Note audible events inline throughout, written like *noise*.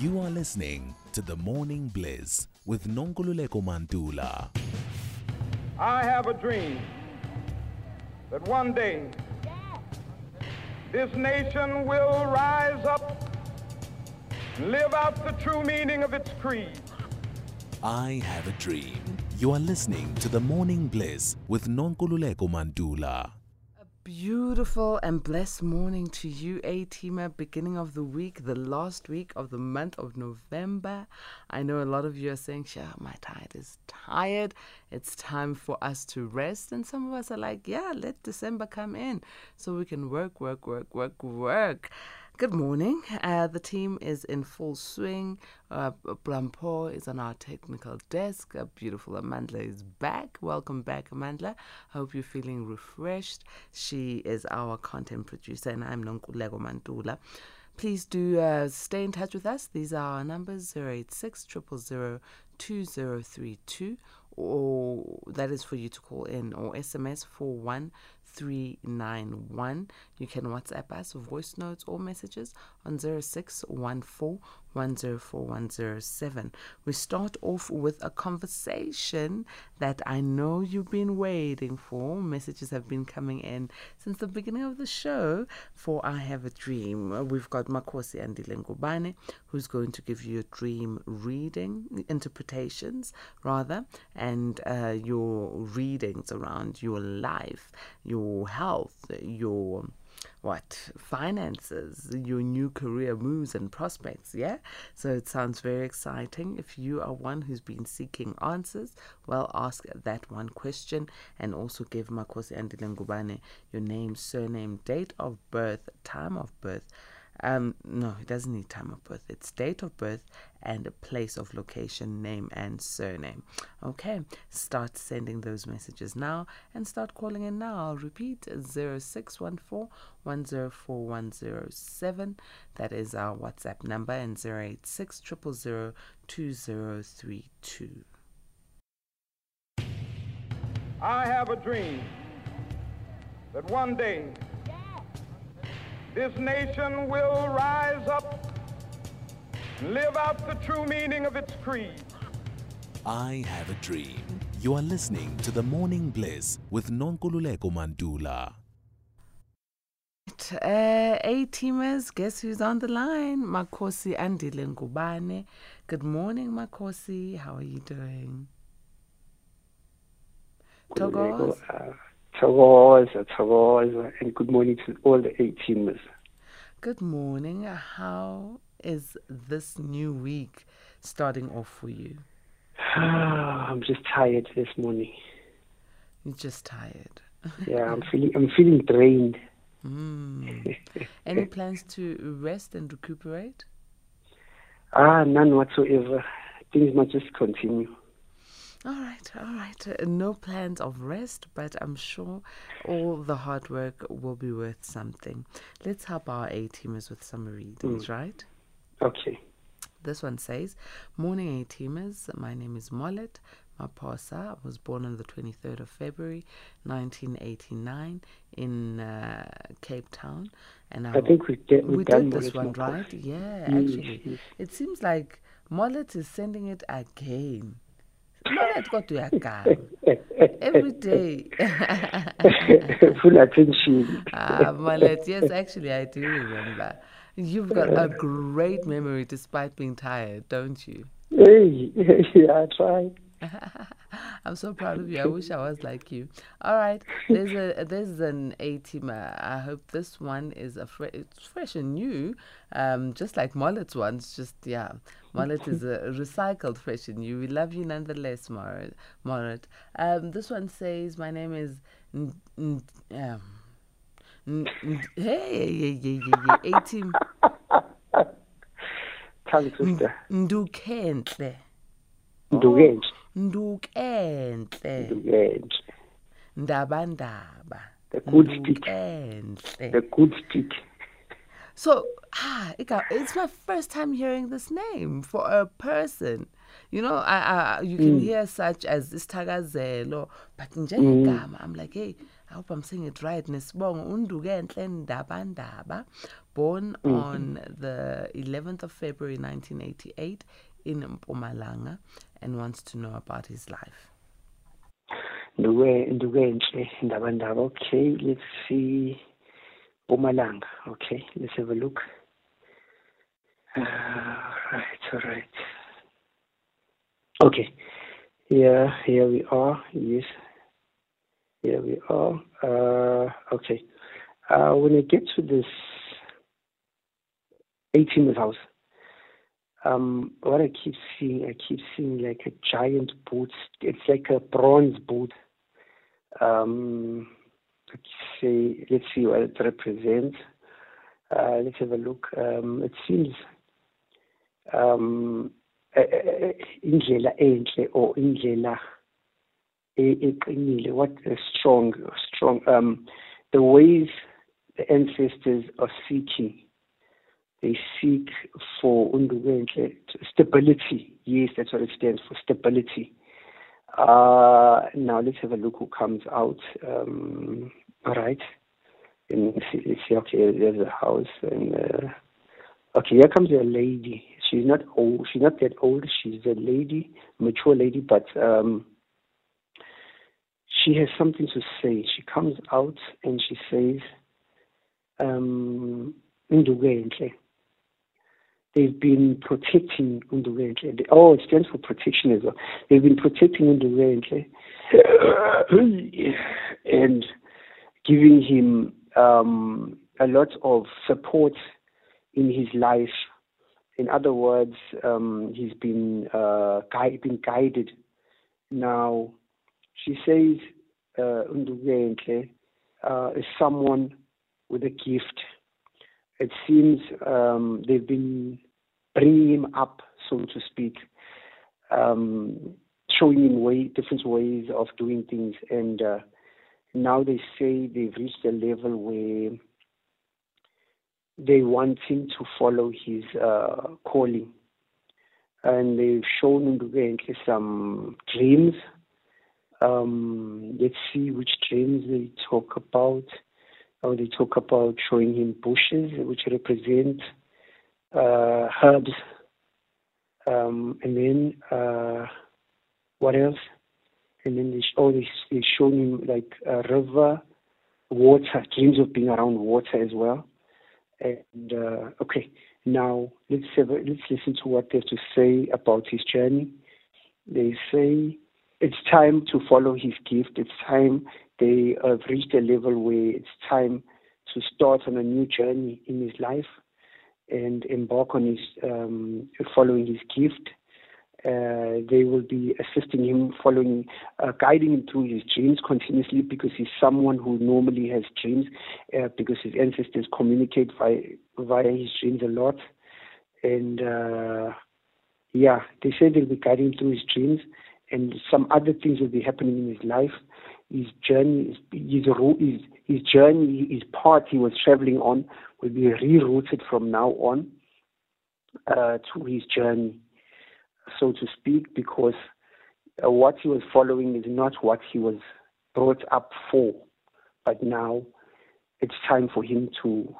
You are listening to The Morning Bliss with Nonkululeko Mantula. I have a dream that one day this nation will rise up and live out the true meaning of its creed. I have a dream. You are listening to The Morning Bliss with Nonkululeko Mantula. Beautiful and blessed morning to you, A. Beginning of the week, the last week of the month of November. I know a lot of you are saying, Sure, my tide is tired. It's time for us to rest. And some of us are like, Yeah, let December come in so we can work, work, work, work, work. Good morning. Uh, the team is in full swing. Uh, Blampo is on our technical desk. Uh, beautiful Amandla is back. Welcome back, Amandla. Hope you're feeling refreshed. She is our content producer, and I'm Nonkululeko Mantula. Please do uh, stay in touch with us. These are our numbers 086 000 2032, or that is for you to call in, or SMS 41391. You can WhatsApp us, voice notes, or messages on 0614 We start off with a conversation that I know you've been waiting for. Messages have been coming in since the beginning of the show for I Have a Dream. We've got Makosi Andile Ngubane, who's going to give you a dream reading, interpretations rather, and uh, your readings around your life, your health, your what finances, your new career moves and prospects. Yeah, so it sounds very exciting. If you are one who's been seeking answers, well, ask that one question and also give Makosi Andile Ngubane your name, surname, date of birth, time of birth. Um, no, it doesn't need time of birth. It's date of birth and a place of location, name and surname. Okay, start sending those messages now and start calling in now. I'll repeat 0614 104107. That is our WhatsApp number and 086 000 2032. I have a dream that one day this nation will rise up live out the true meaning of its creed. I have a dream. You are listening to The Morning Bliss with Nonkululeko Mantula. Uh, A teamers, guess who's on the line? Makosi Andile Ngubane. Good morning, Makosi. How are you doing? Togos. Thokoza, Thokoza, and good morning to all the eight teamers. Good morning. How is this new week starting off for you? *sighs* I'm just tired this morning. You're just tired. *laughs* Yeah, I'm feeling I'm feeling drained. Mm. *laughs* Any plans to rest and recuperate? Ah, none whatsoever. Things must just continue. All right, all right. Uh, no plans of rest, but I'm sure all the hard work will be worth something. Let's help our A teamers with some readings, right? Okay. This one says, Morning A teamers, my name is Mollet Mapasa. I was born on the 23rd of February 1989 in uh, Cape Town. And I think we did we, we done did this one, right? Yeah, Yes, actually. It seems like Mollet is sending it again. Mollet got to a every day. Full attention. Ah, Mollet, yes, actually, I do remember. You've got a great memory despite being tired, don't you? Hey, *laughs* yeah, I try. I'm so proud of you. I wish I was like you. All right, there's a there's an A teamer. I hope this one is a fre- it's fresh and new, um, just like Mollet's one. It's just yeah, Mollet is a recycled fresh and new. We love you nonetheless, Mollet. Mollet. Um, this one says, "My name is." N- N- um, N- N- hey, yeah, yeah, yeah, yeah. A team. Tongue twister. Ndukentle. Ndukenje. Ndukentle. Ndukenje. Ndaba ndaba. The good stick. The good stick. So, ah, it's my first time hearing this name for a person. You know, I, I you can hear such as Istagazelo, but in Gama, I'm like, hey, I hope I'm saying it right. Nesibongo Undukenhle Ndabandaba, born on the 11th of February 1988 in Mpumalanga and wants to know about his life. Okay, let's see. Bumalanga. Okay, let's have a look. Uh, right, all right. Okay. Yeah, here we are. Yes. Here we are. Uh, okay. Uh, when I get to this 18th house, um, what I keep seeing, I keep seeing like a giant boot. It's like a bronze boot. Um, let's see, let's see what it represents. Uh, let's have a look. Um, it seems um, eh, eh, eh, indlela or indlela eqinile what a strong strong um the ways the ancestors are seeking they seek for stability. Yes that's what it stands for stability. Uh now let's have a look who comes out um all right. And see, let's see okay there's a house and uh, okay here comes a lady. She's not old she's not that old she's a lady mature lady but um she has something to say. She comes out and she says, um. They've been protecting Undukenhle. They- Oh, it stands for protection as well. They've been protecting Undukenhle *coughs* and giving him um, a lot of support in his life. In other words, um, he's been uh, gui- been guided. Now, she says uh, Undukenhle uh, is someone with a gift. It seems um, they've been bringing him up, so to speak, um, showing him way different ways of doing things, and uh, now they say they've reached a level where they want him to follow his uh, calling, and they've shown Undukenhle some dreams. Um, let's see which dreams they talk about. They talk about showing him bushes, which represent uh, herbs, um, and then uh, what else? And then they oh they they show him like a river, water, dreams of being around water as well. And uh, okay, now let's have let's listen to what they have to say about his journey. They say it's time to follow his gift. It's time they have reached a level where it's time to start on a new journey in his life and embark on his um, following his gift. Uh, they will be assisting him, following, uh, guiding him through his dreams continuously because he's someone who normally has dreams uh, because his ancestors communicate via, via his dreams a lot. And uh, yeah, they say they'll be guiding him through his dreams and some other things will be happening in his life. His journey, his, his, his journey, his path he was traveling on will be rerouted from now on uh, to his journey, so to speak, because uh, what he was following is not what he was brought up for, but now it's time for him to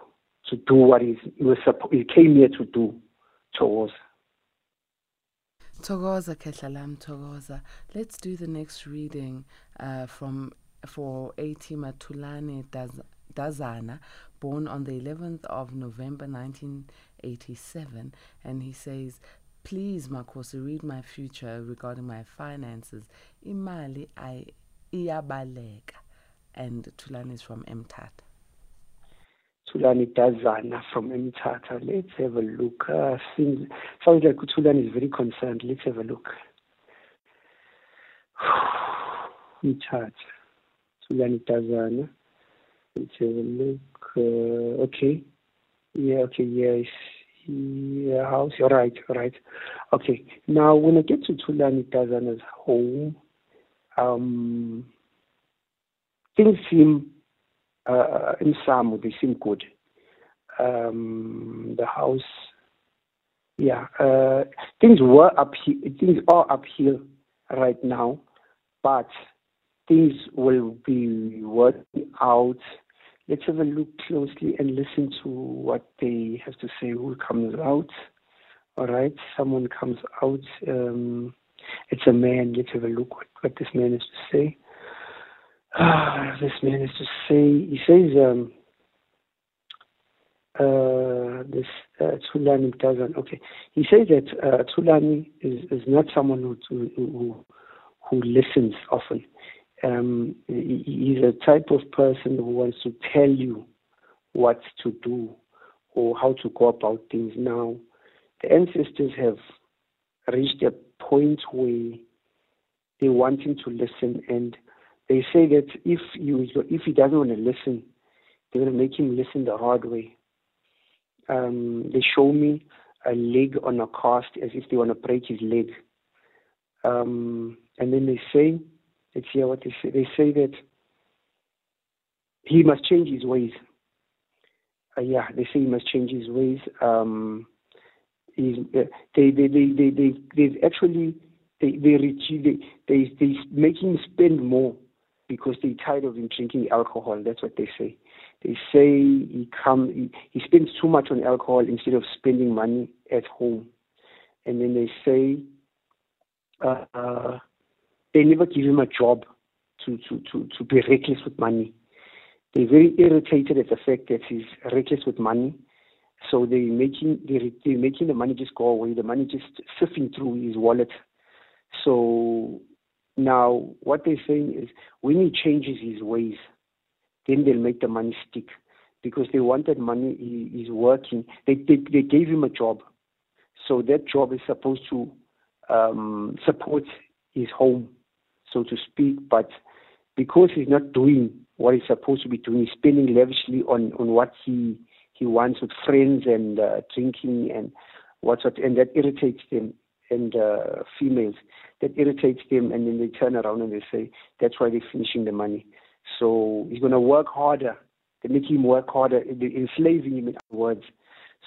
to do what he was he came here to do, towards. Togoza Ketlalam Togoza. Let's do the next reading uh, from for A.T. Matulane Daz- Dazana, born on the 11th of November 1987, and he says, "Please, Makosi, read my future regarding my finances. Imali I iyabaleka." And Tulani is from Mtata. Tulani Dazana from Mtata. Let's have a look. Uh, seems, sounds like Tulani is very concerned. Let's have a look. *sighs* Mtata. Tulani Dazana. Let's have a look. Uh, okay. Yeah, okay, yes. Yeah, house. All right, all right. Okay. Now, when I get to Tulani Dazana's home, um, things seem uh, in some they seem good. Um, the house, yeah, uh, things were uphill. Things are uphill right now, but things will be working out. Let's have a look closely and listen to what they have to say. Who comes out? All right, someone comes out. Um, it's a man. Let's have a look what, what this man has to say. Ah, this man is to say. He says, um, uh, this uh, doesn't. Okay, he says that uh, is, is not someone who, who who listens often. Um, he's a type of person who wants to tell you what to do or how to go about things. Now, the ancestors have reached a point where they want him to listen, and they say that if you if he doesn't want to listen, they're going to make him listen the hard way. Um, they show me a leg on a cast as if they want to break his leg. Um, and then they say, let's hear what they say. They say that he must change his ways. Uh, yeah, they say he must change his ways. Um, uh, they, they, they, they, they, they actually, they, they, they, they, they make him spend more because they're tired of him drinking alcohol. That's what they say. They say he come he, he spends too much on alcohol instead of spending money at home, and then they say uh, uh, they never give him a job to, to, to, to be reckless with money. They're very irritated at the fact that he's reckless with money. So they're making they're, they're making the money just go away. The money just sifting through his wallet. So now what they're saying is when he changes his ways, then they'll make the money stick because they want that money he is working. They, they they gave him a job, so that job is supposed to um, support his home so to speak. But because he's not doing what he's supposed to be doing, he's spending lavishly on, on what he he wants with friends and uh, drinking and what's what, and that irritates them and uh, females. That irritates them, and then they turn around and they say that's why they're finishing the money. So he's going to work harder. They make him work harder, enslaving him in other words.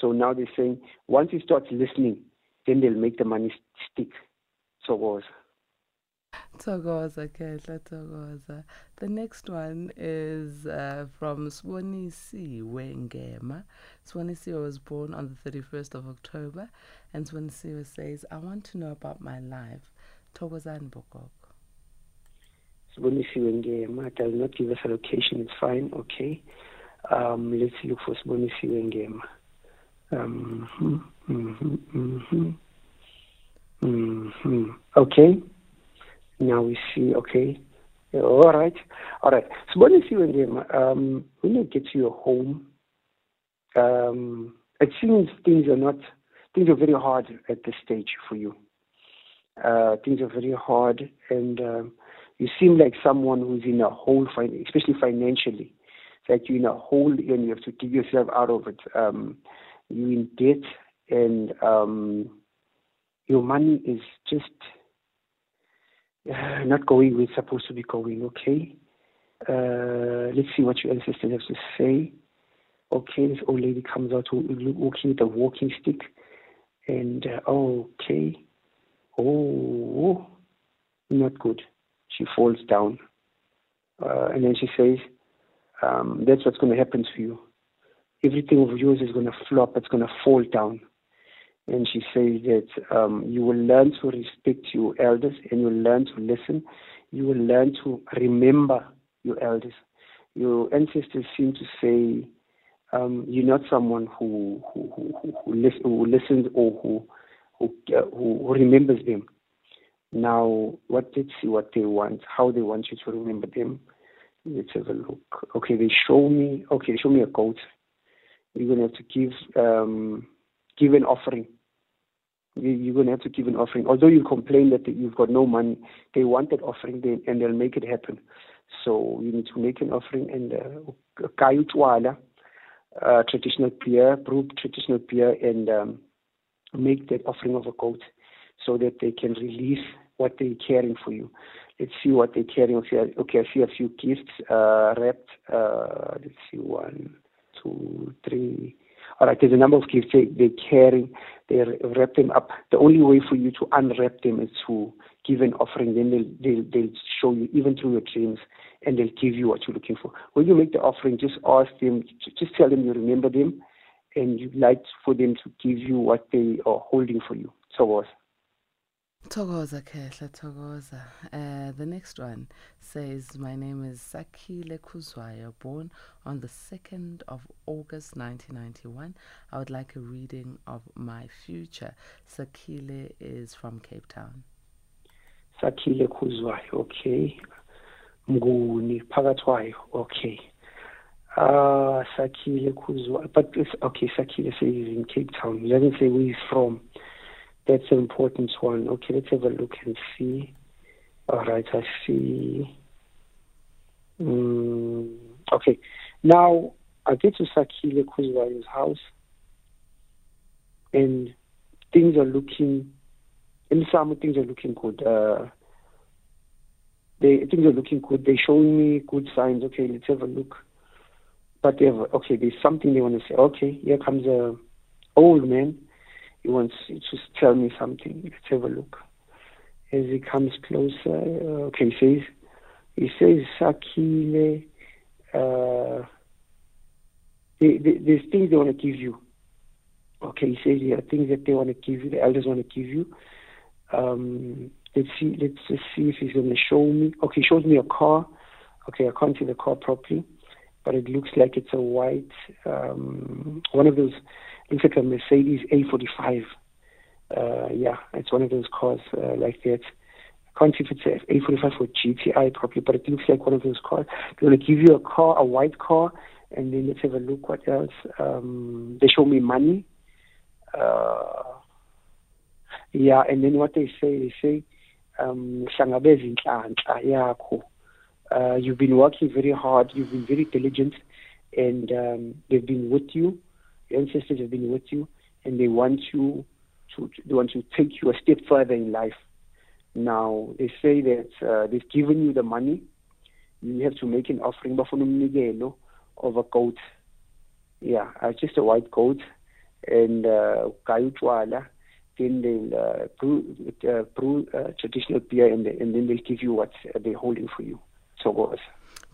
So now they're saying once he starts listening, then they'll make the money stick. So was. Thokoza Kehla Thokoza. The next one is uh, from Swanisi Wengema. Swanisi was born on the 31st of October, and Swanisi says, I want to know about my life. Thokozani Bokok. Swanisi Wengema does not give us a location, it's fine, okay. Um, let's look for Swanisi Wengema. Um, mm-hmm, mm-hmm, mm-hmm. Okay. Now we see, okay, all right, all right. So when you see when, um, when you get to your home, um, it seems things are not, things are very hard at this stage for you. Uh, things are very hard, and um, you seem like someone who's in a hole, especially financially. It's like you're in a hole and you have to dig yourself out of it. Um, you're in debt, and um, your money is just uh, not going where it's supposed to be going, okay? Uh, let's see what your ancestors have to say. Okay, this old lady comes out walking with a walking stick. And, uh, okay. Oh, not good. She falls down. Uh, and then she says, um, that's what's going to happen to you. Everything of yours is going to flop. It's going to fall down and she says that um, you will learn to respect your elders and you will learn to listen. You will learn to remember your elders. Your ancestors seem to say um, you're not someone who who, who, who, who listens or who who, uh, who remembers them. Now, what let's see what they want, how they want you to remember them. Let's have a look. Okay, they show me. Okay, show me a goat. You're gonna have to give um, give an offering. You're going to have to give an offering. Although you complain that you've got no money, they want that offering and they'll make it happen. So you need to make an offering and uh, uh, traditional beer, brew traditional beer, and um, make that offering of a goat so that they can release what they're carrying for you. Let's see what they're carrying. Okay, I see a few gifts uh, wrapped. Uh, let's see, one, two, three, All right, there's a number of gifts they, they carry, they wrap them up. The only way for you to unwrap them is to give an offering. Then they'll, they'll, they'll show you, even through your dreams, and they'll give you what you're looking for. When you make the offering, just ask them, just tell them you remember them, and you'd like for them to give you what they are holding for you. So what? Togoza Kehla Togoza. Uh, the next one says, My name is Sakile Kuzwayo, born on the 2nd of August 1991. I would like a reading of my future. Sakile is from Cape Town. Sakile Kuzwayo, okay. Mguni, Pagatwayo, okay. Uh, Sakile Kuzwayo, but okay, Sakile says he's in Cape Town. He doesn't say where he's from. That's an important one. Okay, let's have a look and see. All right, I see. Mm, okay, now I get to Sakile Kuzwayo's house, and things are looking. In some things are looking good. Uh, they things are looking good. They're showing me good signs. Okay, let's have a look. But they have okay. There's something they want to say. Okay, here comes a old man he wants to just tell me something. Let's have a look. As he comes closer, uh, okay, he says, he says, Sakile, uh, there's things they want to give you. Okay, he says there are things that they want to give you, the elders want to give you. Um, let's see, let's just see if he's going to show me. Okay, he shows me a car. Okay, I can't see the car properly, but it looks like it's a white, um, one of those looks like a Mercedes A45. Uh, yeah, it's one of those cars uh, like that. I can't see if it's a A45 or GTI properly, but it looks like one of those cars. They're going to give you a car, a white car, and then let's have a look what else. Um, they show me money. Uh, yeah, and then what they say, they say, um, uh, you've been working very hard, you've been very diligent, and um, they've been with you ancestors have been with you, and they want you to, they want to take you a step further in life. Now they say that uh, they've given you the money. You have to make an offering of a goat. Yeah, uh, just a white goat, and uh, then they'll uh, brew, uh, brew uh, traditional beer, and, and then they'll give you what they're holding for you. So go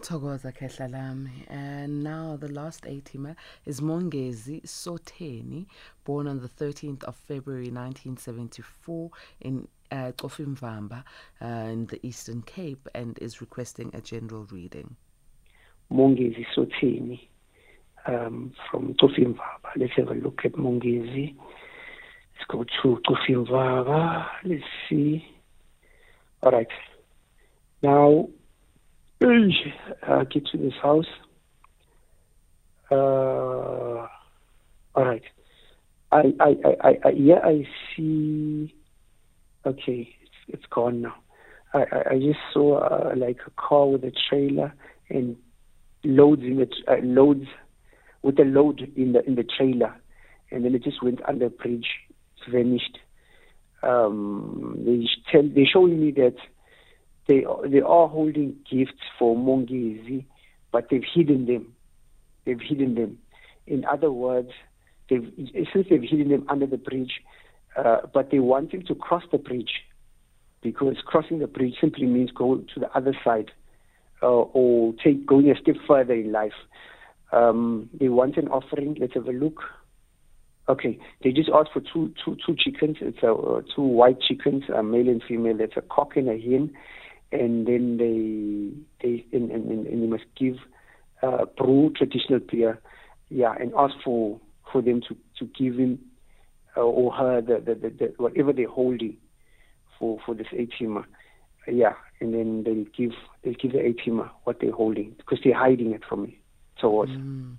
Thokoza Kehlalami. And now the last A-teamer is Mongezi Soteni, born on the 13th of February 1974 in uh, Cofimvaba uh, in the Eastern Cape and is requesting a general reading. Mongezi Soteni um, from Cofimvaba. Let's have a look at Mongezi. Let's go to Cofimvaba. Let's see. All right. Now, uh, get to this house. Uh, all right. I, I, I, I, yeah, I see. Okay, it's, it's gone now. I, I, I just saw uh, like a car with a trailer and loads in it, uh, loads with a load in the in the trailer, and then it just went under a bridge. It's vanished. Um, they tell they showing me that they they are holding gifts for Mongezi, but they've hidden them. They've hidden them. In other words, they've since they've hidden them under the bridge, uh, but they want him to cross the bridge because crossing the bridge simply means going to the other side uh, or take going a step further in life. Um, they want an offering. Let's have a look. Okay, they just asked for two two two chickens. It's a uh, two white chickens, a male and female. That's a cock and a hen, and then they they and, and, and and you must give uh, brew traditional beer, yeah, and ask for for them to to give him uh, or her the, the, the, the whatever they're holding for for this A-teamer, yeah, and then they'll give they'll give the A-teamer what they're holding because they're hiding it from me. So? Mm.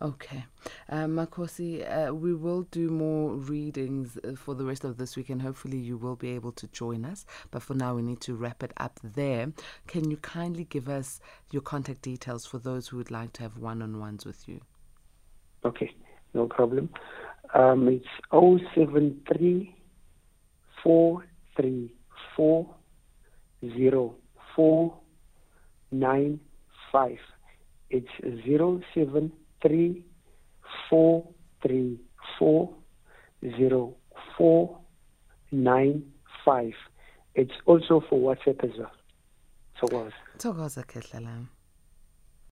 Okay. Um, Makosi, uh, we will do more readings uh, for the rest of this week and hopefully you will be able to join us. But for now, we need to wrap it up there. Can you kindly give us your contact details for those who would like to have one on ones with you? Okay, no problem. Um, it's 073 434 It's 073 four three four zero four nine five. It's also for WhatsApp as well. So thokoza khehla lami